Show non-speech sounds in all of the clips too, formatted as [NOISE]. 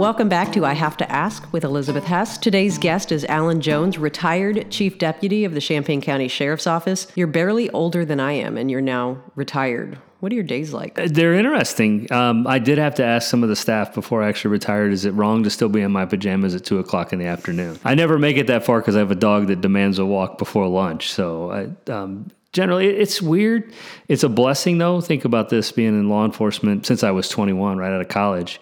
Welcome back to I Have to Ask with Elizabeth Hess. Today's guest is Alan Jones, retired Chief Deputy of the Champaign County Sheriff's Office. You're barely older than I am, and you're now retired. What are your days like? They're interesting. Um, I did have to ask some of the staff before I actually retired is it wrong to still be in my pajamas at 2 o'clock in the afternoon? I never make it that far because I have a dog that demands a walk before lunch. So I, um, generally it's weird it's a blessing though think about this being in law enforcement since i was 21 right out of college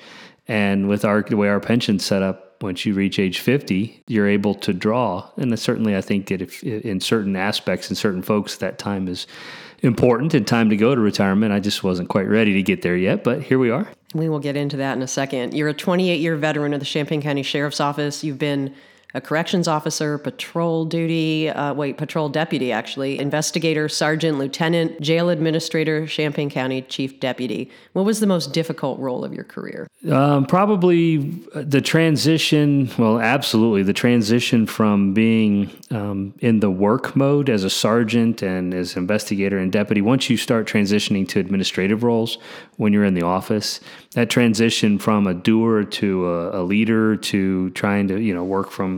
and with our the way our pension's set up once you reach age 50 you're able to draw. And certainly i think that if in certain aspects and certain folks that time is important and time to go to retirement. I just wasn't quite ready to get there yet but here we are. We will get into that in a second. You're a 28 year veteran of the champaign county sheriff's office. You've been a corrections officer, patrol duty, uh, wait, patrol deputy actually, investigator, sergeant, lieutenant, jail administrator, Champaign County chief deputy. What was the most difficult role of your career? Um, probably the transition, well, absolutely, the transition from being um, in the work mode as a sergeant and as investigator and deputy. Once you start transitioning to administrative roles when you're in the office, that transition from a doer to a, a leader to trying to, you know, work from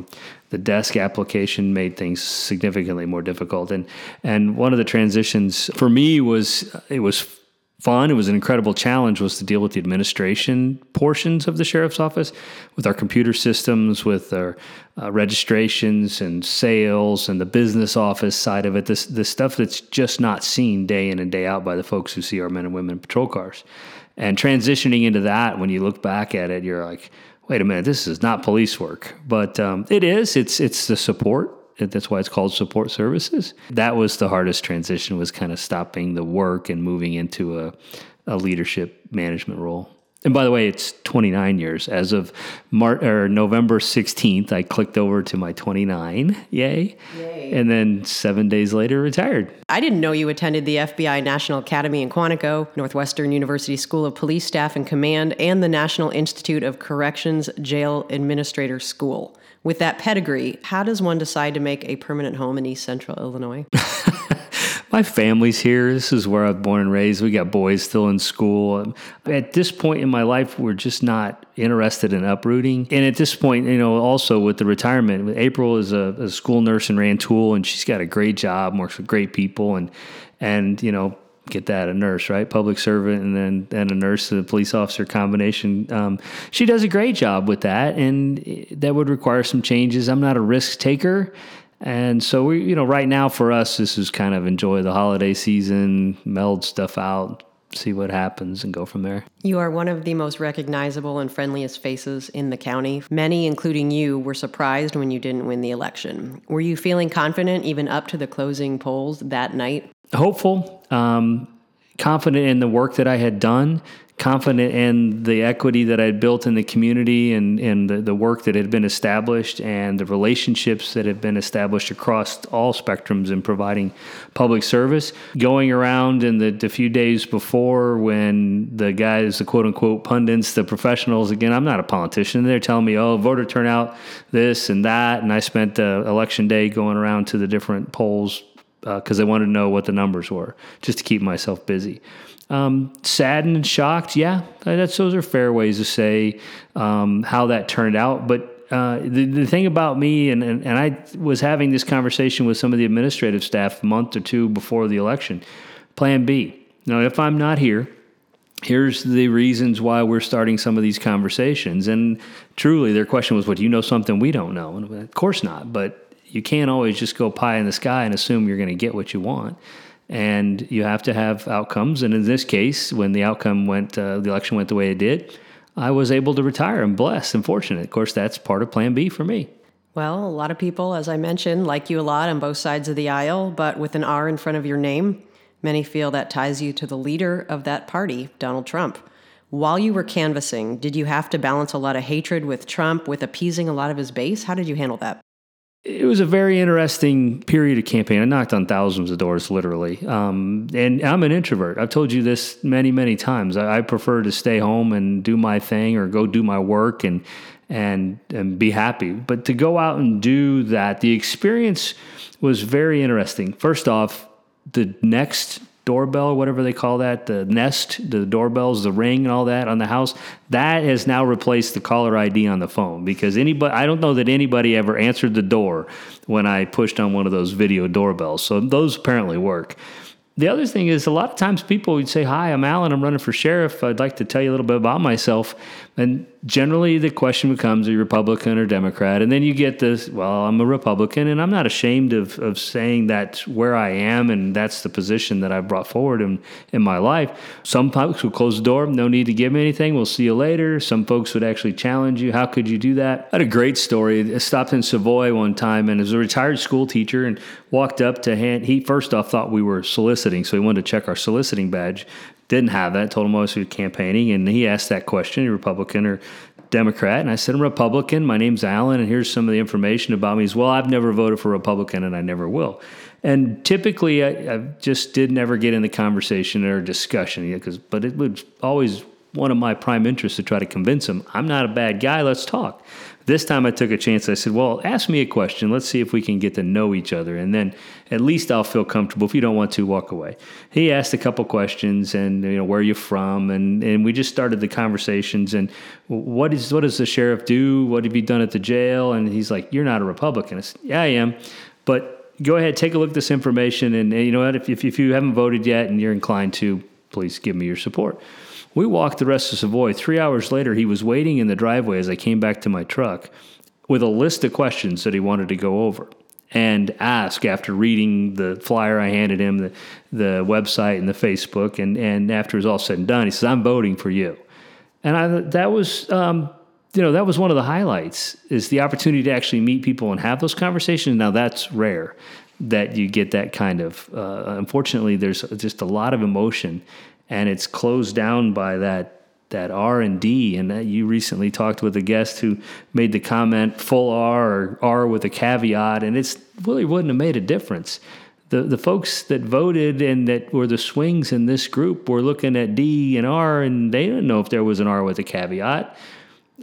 the desk application made things significantly more difficult. And and one of the transitions for me was it was fun. It was an incredible challenge was to deal with the administration portions of the sheriff's office with our computer systems, with our uh, registrations and sales and the business office side of it. This the stuff that's just not seen day in and day out by the folks who see our men and women patrol cars. And transitioning into that, when you look back at it, you're like, wait a minute, this is not police work, but um, it is. It's it's the support. That's why it's called support services. That was the hardest transition. Was kind of stopping the work and moving into a, a leadership management role. And by the way, it's 29 years. As of Mar- or November 16th, I clicked over to my 29. Yay. Yay. And then seven days later, retired. I didn't know you attended the FBI National Academy in Quantico, Northwestern University School of Police Staff and Command, and the National Institute of Corrections Jail Administrator School. With that pedigree, how does one decide to make a permanent home in East Central Illinois? [LAUGHS] my family's here. This is where I was born and raised. We got boys still in school. At this point in my life, we're just not interested in uprooting. And at this point, you know, also with the retirement, April is a, a school nurse in Rantoul, and she's got a great job, works with great people, and and you know, get that a nurse right public servant and then and a nurse and a police officer combination um, she does a great job with that and that would require some changes i'm not a risk taker and so we, you know, right now for us, this is kind of enjoy the holiday season, meld stuff out, see what happens, and go from there. You are one of the most recognizable and friendliest faces in the county. Many, including you, were surprised when you didn't win the election. Were you feeling confident even up to the closing polls that night? Hopeful. Um, confident in the work that I had done, confident in the equity that I'd built in the community and, and the, the work that had been established and the relationships that have been established across all spectrums in providing public service. Going around in the, the few days before when the guys, the quote unquote pundits, the professionals, again, I'm not a politician, they're telling me, oh, voter turnout, this and that. And I spent uh, election day going around to the different polls because uh, I wanted to know what the numbers were just to keep myself busy. Um, saddened and shocked, yeah, that's those are fair ways to say um, how that turned out. But uh, the, the thing about me, and, and, and I was having this conversation with some of the administrative staff a month or two before the election. Plan B. Now, if I'm not here, here's the reasons why we're starting some of these conversations. And truly, their question was, "What well, do you know something we don't know?" And of course not. But you can't always just go pie in the sky and assume you're going to get what you want and you have to have outcomes. And in this case, when the outcome went, uh, the election went the way it did, I was able to retire. I'm blessed and fortunate. Of course, that's part of Plan B for me. Well, a lot of people, as I mentioned, like you a lot on both sides of the aisle, but with an R in front of your name, many feel that ties you to the leader of that party, Donald Trump. While you were canvassing, did you have to balance a lot of hatred with Trump with appeasing a lot of his base? How did you handle that? It was a very interesting period of campaign. I knocked on thousands of doors, literally. Um, and I'm an introvert. I've told you this many, many times. I, I, prefer to stay home and do my thing, or go do my work and and and be happy. But to go out and do that, the experience was very interesting. First off, the next doorbell, whatever they call that, the Nest, the doorbells, the ring, and all that on the house, that has now replaced the caller ID on the phone because anybody, I don't know that anybody ever answered the door when I pushed on one of those video doorbells. So those apparently work. The other thing is, a lot of times people would say, Hi, I'm Alan, I'm running for sheriff. I'd like to tell you a little bit about myself. And generally the question becomes are you Republican or Democrat? And then you get this, well, I'm a Republican, and I'm not ashamed of, of saying that's where I am, and that's the position that I've brought forward in, in my life. Some folks would close the door, no need to give me anything, we'll see you later. Some folks would actually challenge you, how could you do that? I had a great story. I stopped in Savoy one time, and as a retired school teacher, and walked up to hand, he first off thought we were soliciting, so he wanted to check our soliciting badge didn't have that. Told him I was campaigning, and he asked that question: Republican or Democrat? And I said, I'm Republican. My name's Alan, and here's some of the information about me. As well, I've never voted for Republican, and I never will. And typically, I, I just did never get in the conversation or discussion because, but it was always one of my prime interests to try to convince him I'm not a bad guy. Let's talk. This time I took a chance. I said, Well, ask me a question. Let's see if we can get to know each other. And then at least I'll feel comfortable. If you don't want to, walk away. He asked a couple questions and, you know, where are you from? And, and we just started the conversations. And what is what does the sheriff do? What have you done at the jail? And he's like, You're not a Republican. I said, Yeah, I am. But go ahead, take a look at this information. And, and you know what? If, if, if you haven't voted yet and you're inclined to, please give me your support. We walked the rest of Savoy. Three hours later, he was waiting in the driveway as I came back to my truck with a list of questions that he wanted to go over and ask after reading the flyer I handed him, the, the website and the Facebook. And, and after it was all said and done, he says, I'm voting for you. And I, that was, um, you know, that was one of the highlights is the opportunity to actually meet people and have those conversations. Now that's rare that you get that kind of, uh, unfortunately, there's just a lot of emotion and it's closed down by that that R and D. And that you recently talked with a guest who made the comment full R or R with a caveat, and it's really wouldn't have made a difference. The the folks that voted and that were the swings in this group were looking at D and R, and they didn't know if there was an R with a caveat.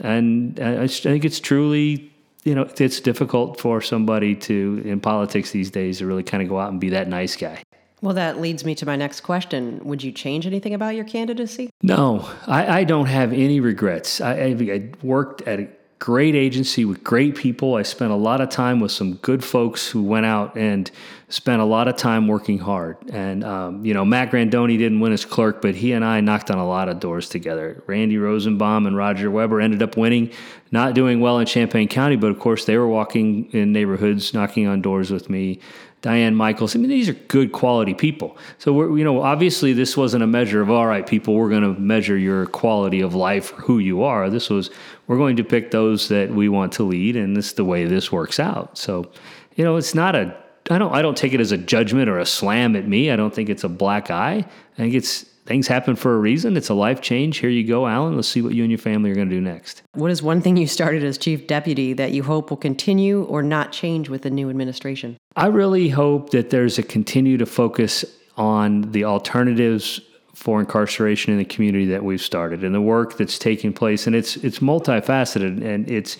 And I think it's truly you know, it's difficult for somebody to in politics these days to really kind of go out and be that nice guy. Well, that leads me to my next question. Would you change anything about your candidacy? No, I, I don't have any regrets. I, I, worked at a great agency with great people. I spent a lot of time with some good folks who went out and spent a lot of time working hard. And, um, you know, Matt Grandoni didn't win as clerk, but he and I knocked on a lot of doors together. Randy Rosenbaum and Roger Weber ended up winning, not doing well in Champaign County, but of course they were walking in neighborhoods, knocking on doors with me. Diane Michaels. I mean, these are good quality people. So we're, you know, obviously this wasn't a measure of all right, people. We're going to measure your quality of life or who you are. This was we're going to pick those that we want to lead, and this is the way this works out. So, you know, it's not a. I don't. I don't take it as a judgment or a slam at me. I don't think it's a black eye. I think it's things happen for a reason. It's a life change. Here you go, Alan. Let's see what you and your family are going to do next. What is one thing you started as chief deputy that you hope will continue or not change with the new administration? I really hope that there's a continue to focus on the alternatives for incarceration in the community that we've started and the work that's taking place. And it's it's multifaceted and it's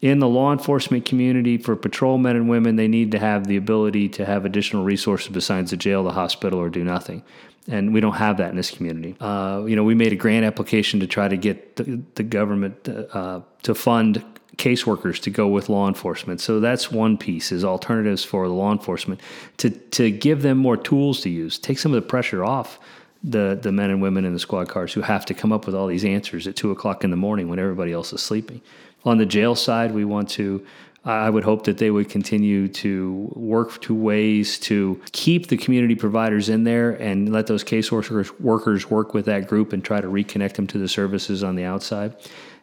in the law enforcement community for patrolmen and women, they need to have the ability to have additional resources besides the jail, the hospital, or do nothing and we don't have that in this community. Uh, you know, we made a grant application to try to get the, the government uh, to fund caseworkers to go with law enforcement. So that's one piece is alternatives for the law enforcement to to give them more tools to use, take some of the pressure off the the men and women in the squad cars who have to come up with all these answers at two o'clock in the morning when everybody else is sleeping. On the jail side, we want to I would hope that they would continue to work to ways to keep the community providers in there and let those case workers, workers work with that group and try to reconnect them to the services on the outside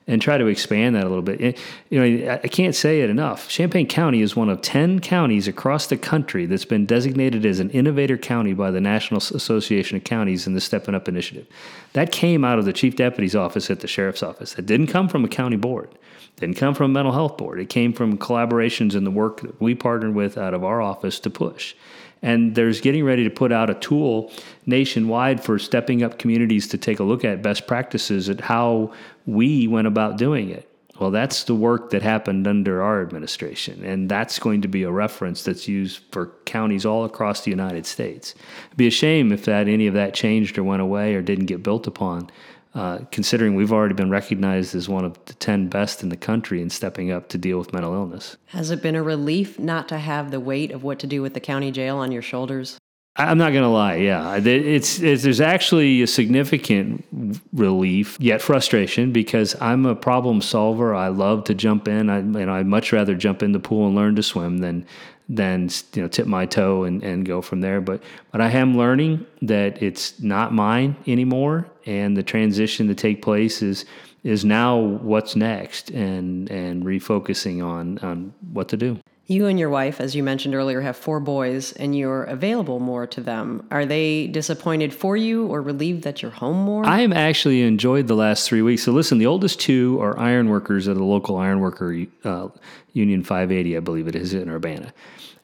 and try to expand that a little bit. You know, I can't say it enough. Champaign County is one of 10 counties across the country that's been designated as an innovator county by the National Association of Counties in the Stepping Up initiative. That came out of the chief deputy's office at the sheriff's office. That didn't come from a county board didn't come from a mental health board. It came from collaborations and the work that we partnered with out of our office to push. And there's getting ready to put out a tool nationwide for stepping up communities to take a look at best practices at how we went about doing it. Well, that's the work that happened under our administration, and that's going to be a reference that's used for counties all across the United States. It'd be a shame if that any of that changed or went away or didn't get built upon. Uh, considering we've already been recognized as one of the 10 best in the country in stepping up to deal with mental illness. Has it been a relief not to have the weight of what to do with the county jail on your shoulders? I'm not going to lie. Yeah, it's, it's, there's actually a significant relief, yet frustration, because I'm a problem solver. I love to jump in. I, you know, I'd much rather jump in the pool and learn to swim than than you know tip my toe and, and go from there. But but I am learning that it's not mine anymore, and the transition to take place is is now what's next, and and refocusing on on what to do. You and your wife, as you mentioned earlier, have four boys and you're available more to them. Are they disappointed for you or relieved that you're home more? I am actually enjoyed the last three weeks. So, listen, the oldest two are iron workers at a local ironworker uh, Union 580, I believe it is, in Urbana.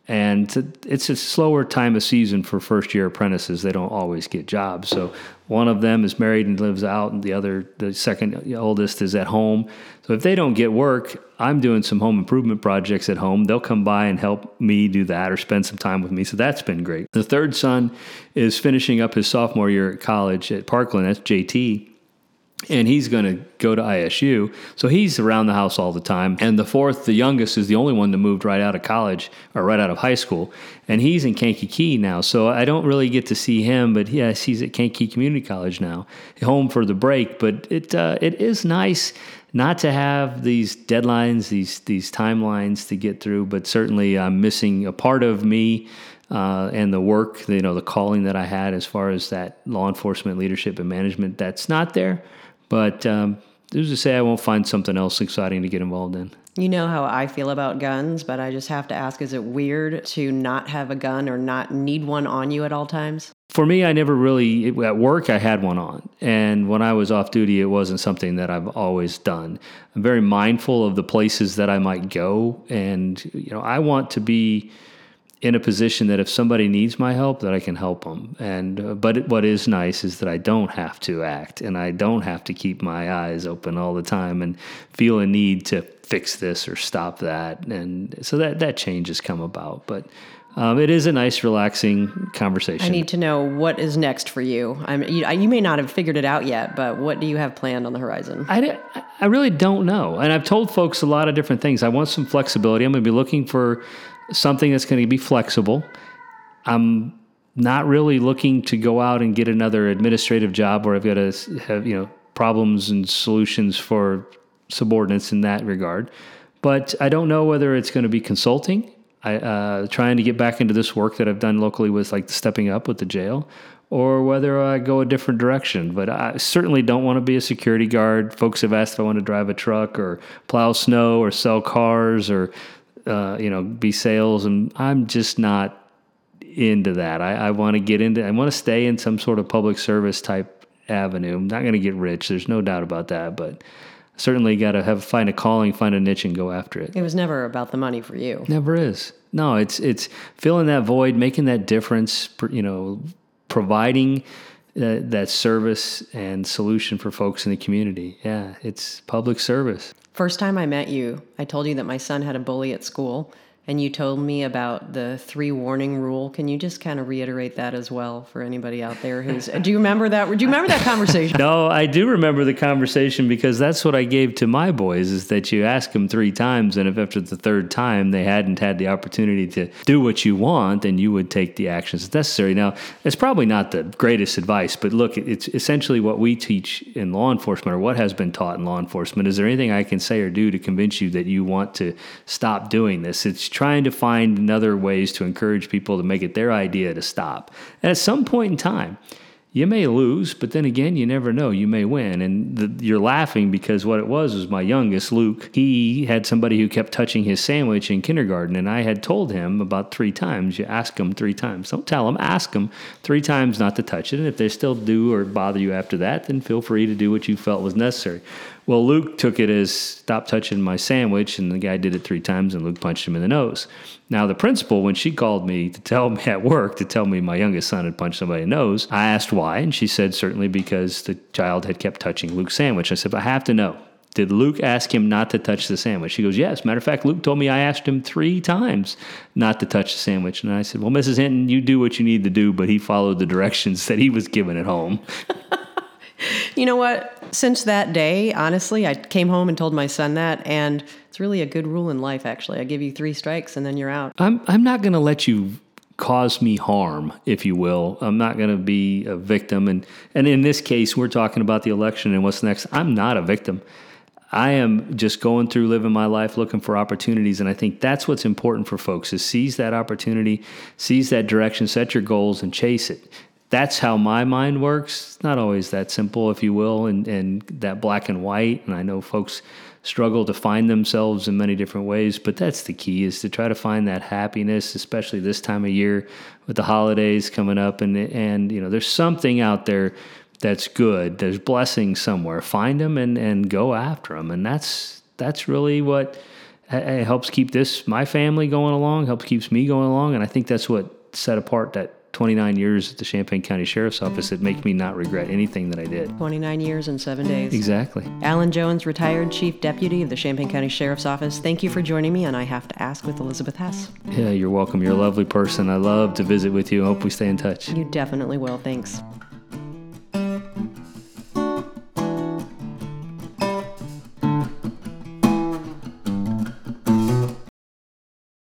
And it's a slower time of season for first year apprentices. They don't always get jobs. So one of them is married and lives out, and the other, the second oldest, is at home. So if they don't get work, I'm doing some home improvement projects at home. They'll come by and help me do that or spend some time with me. So that's been great. The third son is finishing up his sophomore year at college at Parkland. That's JT and he's going to go to ISU. So he's around the house all the time. And the fourth, the youngest, is the only one that moved right out of college or right out of high school. And he's in Kankakee now. So I don't really get to see him, but yes, he's at Kankakee Community College now, home for the break. But it uh, it is nice not to have these deadlines, these these timelines to get through. But certainly, I'm missing a part of me. Uh, and the work, you know, the calling that I had as far as that law enforcement leadership and management, that's not there. But um, who's to say I won't find something else exciting to get involved in? You know how I feel about guns, but I just have to ask is it weird to not have a gun or not need one on you at all times? For me, I never really, at work, I had one on. And when I was off duty, it wasn't something that I've always done. I'm very mindful of the places that I might go. And, you know, I want to be in a position that if somebody needs my help, that I can help them. And uh, but what is nice is that I don't have to act, and I don't have to keep my eyes open all the time and feel a need to fix this or stop that. And so that that change has come about, but. Um, it is a nice, relaxing conversation. I need to know what is next for you. I mean, you, you, may not have figured it out yet, but what do you have planned on the horizon? I, I really don't know. And I've told folks a lot of different things. I want some flexibility. I'm going to be looking for something that's going to be flexible. I'm not really looking to go out and get another administrative job where I've got to have, you know, problems and solutions for subordinates in that regard. But I don't know whether it's going to be consulting. I uh, trying to get back into this work that I've done locally with like stepping up with the jail, or whether I go a different direction. But I certainly don't want to be a security guard. Folks have asked if I want to drive a truck or plow snow or sell cars or uh, you know, be sales, and I'm just not into that. I, I want to get into. I want to stay in some sort of public service type avenue. I'm not going to get rich. There's no doubt about that, but certainly got to have find a calling, find a niche, and go after it. It was never about the money for you. Never is. No, it's it's filling that void, making that difference. You know, providing. Uh, that service and solution for folks in the community. Yeah, it's public service. First time I met you, I told you that my son had a bully at school and you told me about the three warning rule. Can you just kind of reiterate that as well for anybody out there who's? do you remember that? Do you remember that conversation? [LAUGHS] no, I do remember the conversation because that's what I gave to my boys: is that you ask them three times, and if after the third time they hadn't had the opportunity to do what you want, then you would take the actions necessary. Now, it's probably not the greatest advice, but look, it's essentially what we teach in law enforcement, or what has been taught in law enforcement. Is there anything I can say or do to convince you that you want to stop doing this? It's trying to find another ways to encourage people to make it their idea to stop. And at some point in time, you may lose, but then again, you never know. You may win. And the, you're laughing because what it was was my youngest, Luke, he had somebody who kept touching his sandwich in kindergarten. And I had told him about three times. You ask them three times. Don't tell them, ask them three times not to touch it. And if they still do or bother you after that, then feel free to do what you felt was necessary. Well, Luke took it as stop touching my sandwich, and the guy did it three times, and Luke punched him in the nose. Now, the principal, when she called me to tell me [LAUGHS] at work to tell me my youngest son had punched somebody in the nose, I asked why, and she said certainly because the child had kept touching Luke's sandwich. I said, but I have to know. did Luke ask him not to touch the sandwich? She goes, Yes. Matter of fact, Luke told me I asked him three times not to touch the sandwich. And I said, Well, Mrs. Hinton, you do what you need to do, but he followed the directions [LAUGHS] that he was given at home. [LAUGHS] [LAUGHS] you know what? Since that day, honestly, I came home and told my son that, and it's really a good rule in life, actually. I give you three strikes and then you're out. I'm, I'm not going to let you cause me harm, if you will. I'm not going to be a victim. And, and in this case, we're talking about the election and what's next. I'm not a victim. I am just going through living my life looking for opportunities. And I think that's what's important for folks is seize that opportunity, seize that direction, set your goals and chase it. That's how my mind works. It's not always that simple, if you will, and, and that black and white. And I know folks struggle to find themselves in many different ways, but that's the key is to try to find that happiness, especially this time of year with the holidays coming up. And, and you know, there's something out there that's good. There's blessings somewhere. Find them and, and go after them. And that's that's really what eh, eh, helps keep this my family going along. Helps keeps me going along. And I think that's what set apart that 29 years at the Champaign County Sheriff's Office that make me not regret anything that I did. 29 years and seven days. Exactly. Alan Jones, retired Chief Deputy of the Champaign County Sheriff's Office. Thank you for joining me on I Have to Ask with Elizabeth Hess. Yeah, you're welcome. You're a lovely person. I love to visit with you. I hope we stay in touch. You definitely will. Thanks.